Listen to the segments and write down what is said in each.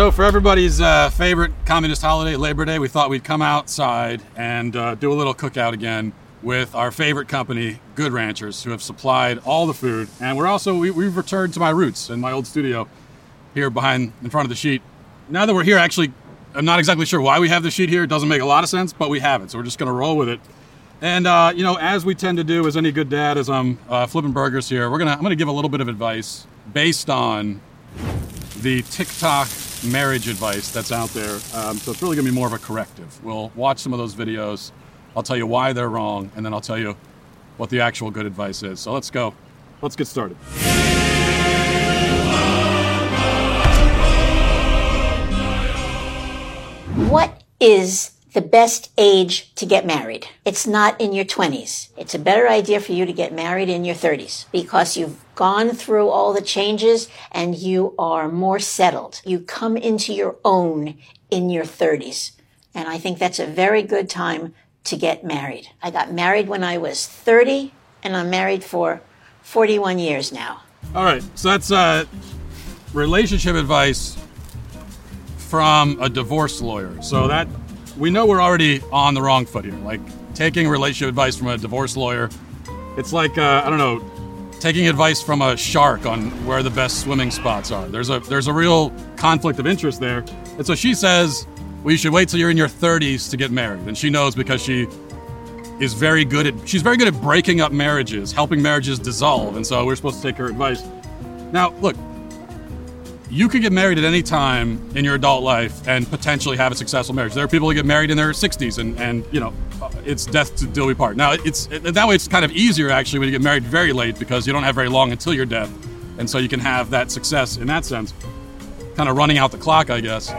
So, for everybody's uh, favorite communist holiday, Labor Day, we thought we'd come outside and uh, do a little cookout again with our favorite company, Good Ranchers, who have supplied all the food. And we're also, we, we've returned to my roots in my old studio here behind, in front of the sheet. Now that we're here, actually, I'm not exactly sure why we have the sheet here. It doesn't make a lot of sense, but we have it. So we're just going to roll with it. And, uh, you know, as we tend to do as any good dad, as I'm uh, flipping burgers here, we're gonna, I'm going to give a little bit of advice based on the TikTok marriage advice that's out there. Um, so it's really going to be more of a corrective. We'll watch some of those videos. I'll tell you why they're wrong, and then I'll tell you what the actual good advice is. So let's go. Let's get started. What is the best age to get married? It's not in your 20s. It's a better idea for you to get married in your 30s because you've gone through all the changes and you are more settled. You come into your own in your 30s. And I think that's a very good time to get married. I got married when I was 30 and I'm married for 41 years now. All right, so that's uh, relationship advice from a divorce lawyer. So that we know we're already on the wrong foot here. Like taking relationship advice from a divorce lawyer, it's like uh, I don't know, taking advice from a shark on where the best swimming spots are. There's a there's a real conflict of interest there. And so she says, "Well, you should wait till you're in your 30s to get married." And she knows because she is very good at she's very good at breaking up marriages, helping marriages dissolve. And so we're supposed to take her advice. Now, look, you could get married at any time in your adult life and potentially have a successful marriage. There are people who get married in their 60s and, and you know, uh, it's death to do we part. Now, it's that way it's kind of easier actually when you get married very late because you don't have very long until your death. And so you can have that success in that sense. Kind of running out the clock, I guess.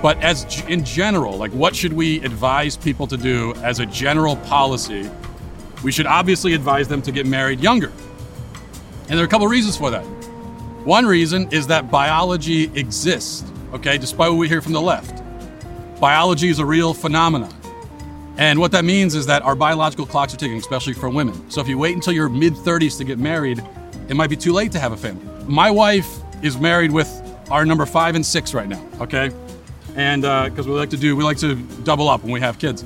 But as in general, like what should we advise people to do as a general policy? We should obviously advise them to get married younger. And there are a couple reasons for that. One reason is that biology exists, okay, despite what we hear from the left. Biology is a real phenomenon. And what that means is that our biological clocks are ticking, especially for women. So if you wait until your mid 30s to get married, it might be too late to have a family. My wife is married with our number five and six right now, okay? And because uh, we like to do, we like to double up when we have kids.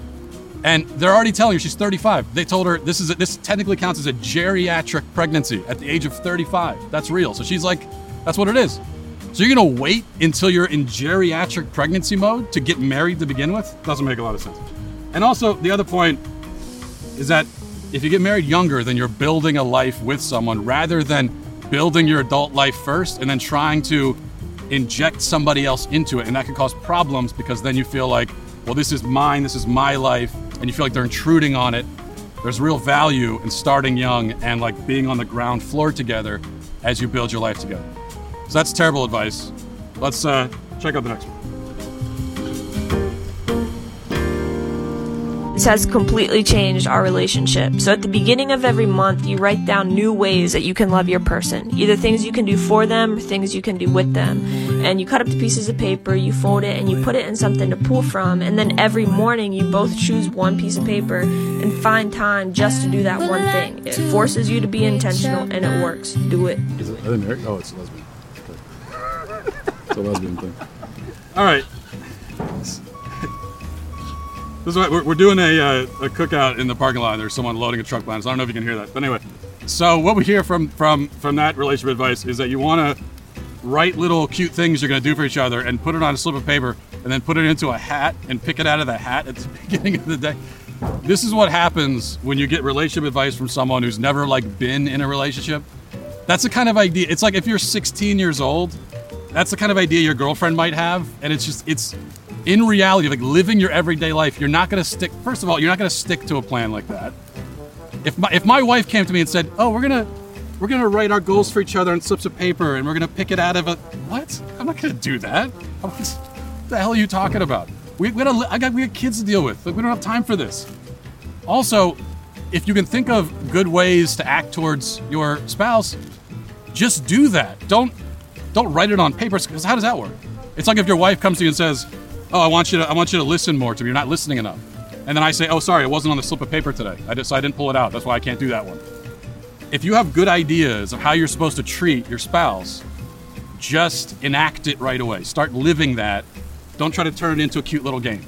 And they're already telling her she's 35. They told her this is a, this technically counts as a geriatric pregnancy at the age of 35. That's real. So she's like, that's what it is. So you're gonna wait until you're in geriatric pregnancy mode to get married to begin with? Doesn't make a lot of sense. And also the other point is that if you get married younger, then you're building a life with someone rather than building your adult life first and then trying to inject somebody else into it. And that can cause problems because then you feel like, well, this is mine, this is my life, and you feel like they're intruding on it, there's real value in starting young and like being on the ground floor together as you build your life together. So that's terrible advice. Let's uh, check out the next one. This has completely changed our relationship. So at the beginning of every month, you write down new ways that you can love your person. Either things you can do for them or things you can do with them. And you cut up the pieces of paper, you fold it, and you put it in something to pull from. And then every morning, you both choose one piece of paper and find time just to do that one thing. It forces you to be intentional and it works. Do it. Is it, are they married? Oh, it's a lesbian. it's a lesbian thing. All right. This is what we're, we're doing a, uh, a cookout in the parking lot. There's someone loading a truck behind us. I don't know if you can hear that, but anyway. So what we hear from from from that relationship advice is that you want to write little cute things you're going to do for each other and put it on a slip of paper and then put it into a hat and pick it out of the hat at the beginning of the day. This is what happens when you get relationship advice from someone who's never like been in a relationship. That's the kind of idea. It's like if you're 16 years old, that's the kind of idea your girlfriend might have, and it's just it's in reality, like living your everyday life, you're not going to stick. First of all, you're not going to stick to a plan like that. If my if my wife came to me and said, "Oh, we're gonna we're gonna write our goals for each other on slips of paper, and we're gonna pick it out of a what? I'm not gonna do that. What the hell are you talking about? We, we gotta, I got we got kids to deal with. Like we don't have time for this. Also, if you can think of good ways to act towards your spouse, just do that. Don't don't write it on paper. Because how does that work? It's like if your wife comes to you and says, oh, I want you to, I want you to listen more to me. You're not listening enough. And then I say, oh, sorry, it wasn't on the slip of paper today. I just, I didn't pull it out. That's why I can't do that one. If you have good ideas of how you're supposed to treat your spouse, just enact it right away. Start living that. Don't try to turn it into a cute little game.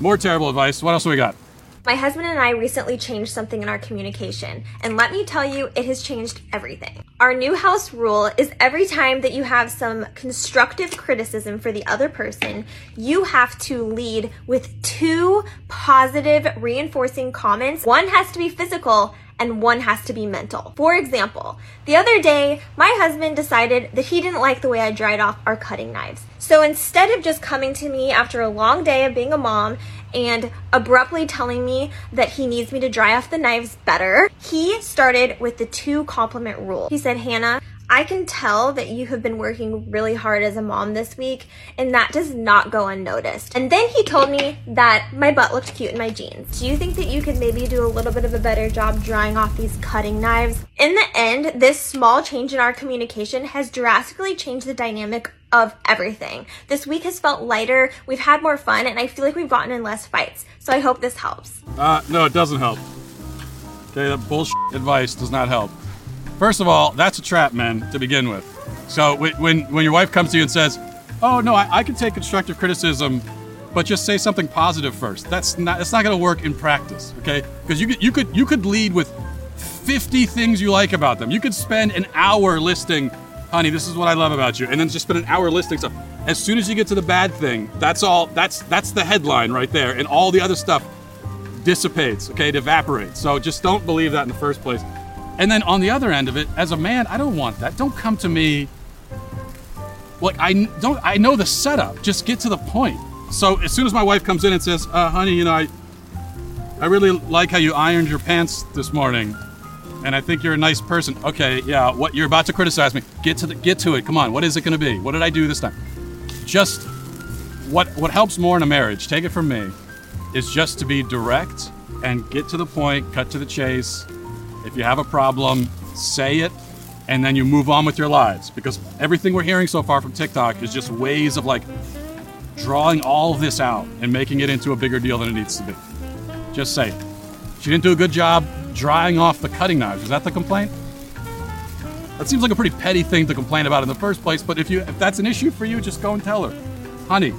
More terrible advice. What else we got? My husband and I recently changed something in our communication, and let me tell you, it has changed everything. Our new house rule is every time that you have some constructive criticism for the other person, you have to lead with two positive reinforcing comments. One has to be physical and one has to be mental. For example, the other day, my husband decided that he didn't like the way I dried off our cutting knives. So instead of just coming to me after a long day of being a mom and abruptly telling me that he needs me to dry off the knives better, he started with the two compliment rule. He said, Hannah, I can tell that you have been working really hard as a mom this week, and that does not go unnoticed. And then he told me that my butt looked cute in my jeans. Do you think that you could maybe do a little bit of a better job drying off these cutting knives? In the end, this small change in our communication has drastically changed the dynamic of everything. This week has felt lighter, we've had more fun, and I feel like we've gotten in less fights. So I hope this helps. Uh, no, it doesn't help. Okay, that bullshit advice does not help. First of all, that's a trap, man, to begin with. So when when your wife comes to you and says, "Oh no, I, I can take constructive criticism," but just say something positive first. That's not that's not going to work in practice, okay? Because you could you could you could lead with 50 things you like about them. You could spend an hour listing, "Honey, this is what I love about you," and then just spend an hour listing stuff. As soon as you get to the bad thing, that's all. That's that's the headline right there, and all the other stuff dissipates. Okay, it evaporates. So just don't believe that in the first place. And then on the other end of it, as a man, I don't want that. Don't come to me like I don't. I know the setup. Just get to the point. So as soon as my wife comes in and says, uh, "Honey, you know, I, I really like how you ironed your pants this morning, and I think you're a nice person." Okay, yeah. What you're about to criticize me? Get to the get to it. Come on. What is it going to be? What did I do this time? Just what what helps more in a marriage. Take it from me, is just to be direct and get to the point, cut to the chase if you have a problem, say it, and then you move on with your lives. Because everything we're hearing so far from TikTok is just ways of like drawing all of this out and making it into a bigger deal than it needs to be. Just say it. She didn't do a good job drying off the cutting knives. Is that the complaint? That seems like a pretty petty thing to complain about in the first place, but if you if that's an issue for you, just go and tell her. Honey,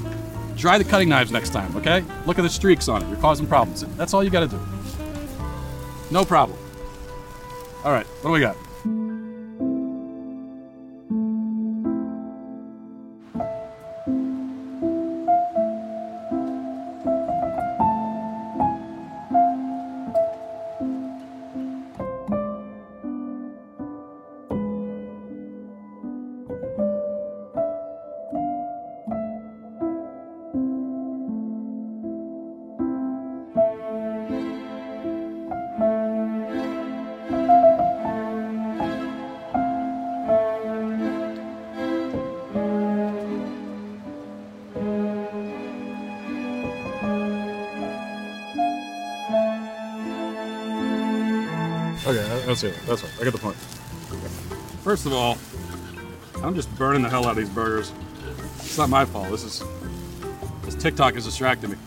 dry the cutting knives next time, okay? Look at the streaks on it. You're causing problems. That's all you got to do. No problem. All right, what do we got? Okay, that's it. That's right. I get the point. First of all, I'm just burning the hell out of these burgers. It's not my fault. This is this TikTok is distracting me.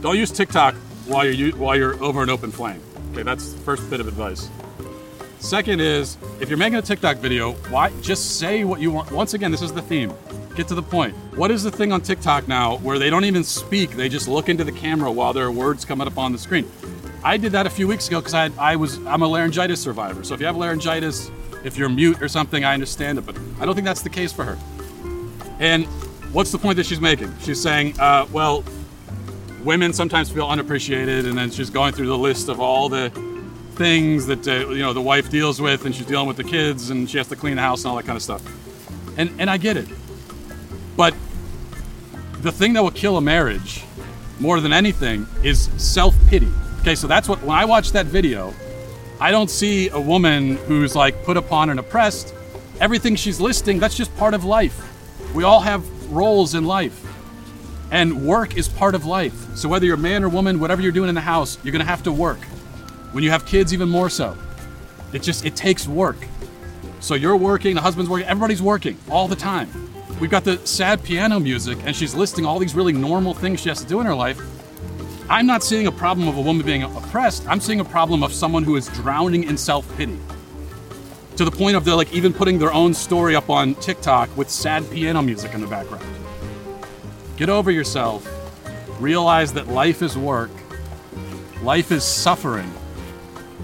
Don't use TikTok while you're while you're over an open flame. Okay, that's the first bit of advice. Second is if you're making a TikTok video, why just say what you want. Once again, this is the theme. Get to the point. What is the thing on TikTok now where they don't even speak? They just look into the camera while there are words coming up on the screen. I did that a few weeks ago because I, I was I'm a laryngitis survivor. So if you have laryngitis, if you're mute or something, I understand it. But I don't think that's the case for her. And what's the point that she's making? She's saying, uh, well, women sometimes feel unappreciated, and then she's going through the list of all the things that uh, you know the wife deals with, and she's dealing with the kids, and she has to clean the house and all that kind of stuff. And and I get it, but the thing that will kill a marriage more than anything is self pity. Okay, so that's what, when I watch that video, I don't see a woman who's like put upon and oppressed. Everything she's listing, that's just part of life. We all have roles in life. And work is part of life. So whether you're a man or woman, whatever you're doing in the house, you're gonna have to work. When you have kids, even more so. It just, it takes work. So you're working, the husband's working, everybody's working all the time. We've got the sad piano music, and she's listing all these really normal things she has to do in her life. I'm not seeing a problem of a woman being oppressed. I'm seeing a problem of someone who is drowning in self pity. To to the point of they're like even putting their own story up on TikTok with sad piano music in the background. Get over yourself. Realize that life is work, life is suffering.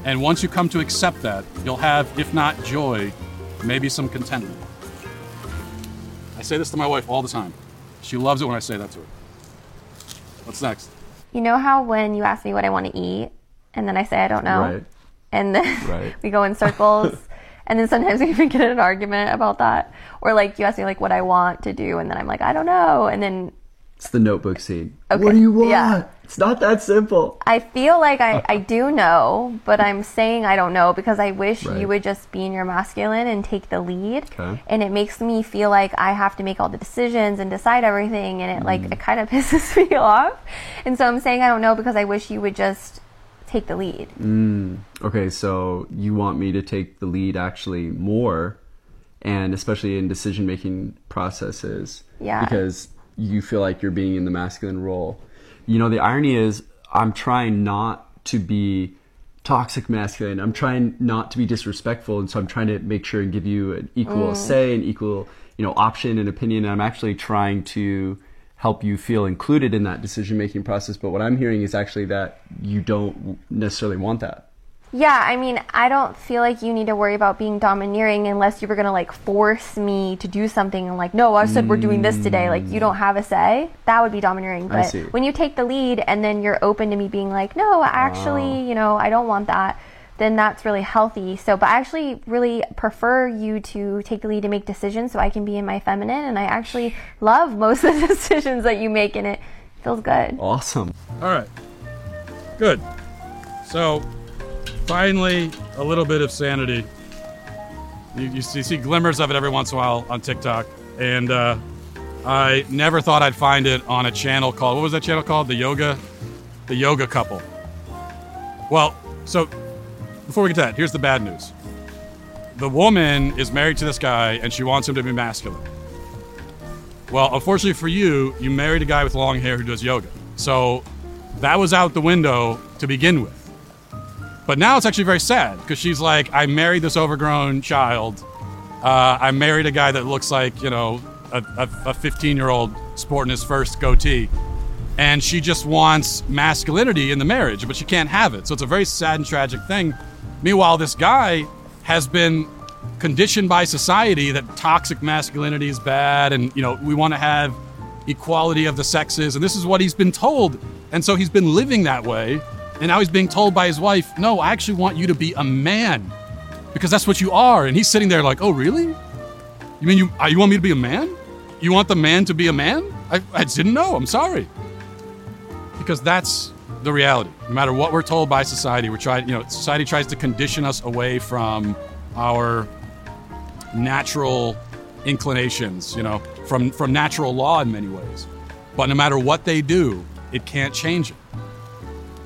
And once you come to accept that, you'll have, if not joy, maybe some contentment. I say this to my wife all the time. She loves it when I say that to her. What's next? You know how when you ask me what I want to eat, and then I say I don't know, Right. and then Right. we go in circles, and then sometimes we even get in an argument about that, or like you ask me like what I want to do, and then I'm like I don't know, and then It's the notebook scene. Okay, What do you want? yeah. It's not that simple. I feel like I, I do know, but I'm saying I don't know because I wish Right. you would just be in your masculine and take the lead. Okay. And it makes me feel like I have to make all the decisions and decide everything, and it like Mm. it kind of pisses me off. And so I'm saying I don't know because I wish you would just take the lead. Okay, so you want me to take the lead actually more, and especially in decision making processes. Yeah. Because you feel like you're being in the masculine role. You know, the irony is, I'm trying not to be toxic masculine. I'm trying not to be disrespectful, and so I'm trying to make sure and give you an equal mm. say, an equal, you know, option and opinion. And I'm actually trying to help you feel included in that decision making process. But what I'm hearing is actually that you don't necessarily want that. Yeah, I mean, I don't feel like you need to worry about being domineering unless you were gonna like force me to do something and like, no, I said we're doing this today. Like, you don't have a say. That would be domineering. But see. when you take the lead and then you're open to me being like, no, actually, you know, I don't want that. Then that's really healthy. So, but I actually really prefer you to take the lead and make decisions so I can be in my feminine. And I actually love most of the decisions that you make, and it feels good. Awesome. All right. Good. So, finally, a little bit of sanity. You, you, see, see glimmers of it every once in a while on TikTok. And uh, I never thought I'd find it on a channel called, what was that channel called? The Yoga? The Yoga Couple. Well, so before we get to that, here's the bad news. The woman is married to this guy and she wants him to be masculine. Well, unfortunately for you, you married a guy with long hair who does yoga. So that was out the window to begin with. But now it's actually very sad because she's like, I married this overgrown child. Uh, I married a guy that looks like, you know, a 15 year old sporting his first goatee. And she just wants masculinity in the marriage, but she can't have it. So it's a very sad and tragic thing. Meanwhile, this guy has been conditioned by society that toxic masculinity is bad and, you know, we want to have equality of the sexes. And this is what he's been told. And so he's been living that way. And now he's being told by his wife, no, I actually want you to be a man because that's what you are. And he's sitting there like, oh, really? You mean you, uh, you want me to be a man? You want the man to be a man? I, I didn't know. I'm sorry. Because that's the reality. No matter what we're told by society, we're trying, you know, society tries to condition us away from our natural inclinations, you know, from, from natural law in many ways. But no matter what they do, it can't change it.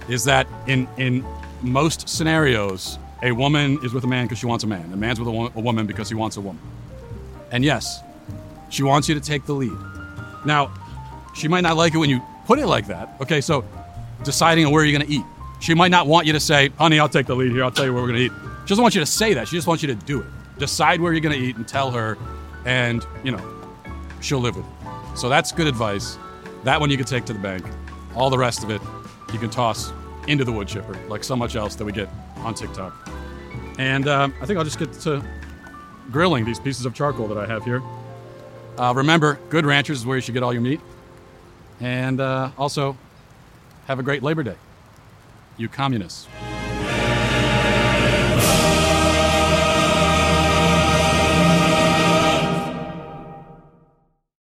Is that in, in most scenarios, a woman is with a man because she wants a man, a man's with a, wo- a woman because he wants a woman. And yes, she wants you to take the lead. Now, she might not like it when you put it like that. Okay, so deciding on where you're going to eat. She might not want you to say, honey, I'll take the lead here. I'll tell you where we're going to eat. She doesn't want you to say that. She just wants you to do it. Decide where you're going to eat and tell her, and, you know, she'll live with it. So that's good advice. That one you can take to the bank. All the rest of it, you can toss into the wood chipper, like so much else that we get on TikTok. And um, I think I'll just get to grilling these pieces of charcoal that I have here. Uh, remember, Good Ranchers is where you should get all your meat. And uh, also, have a great Labor Day, you communists.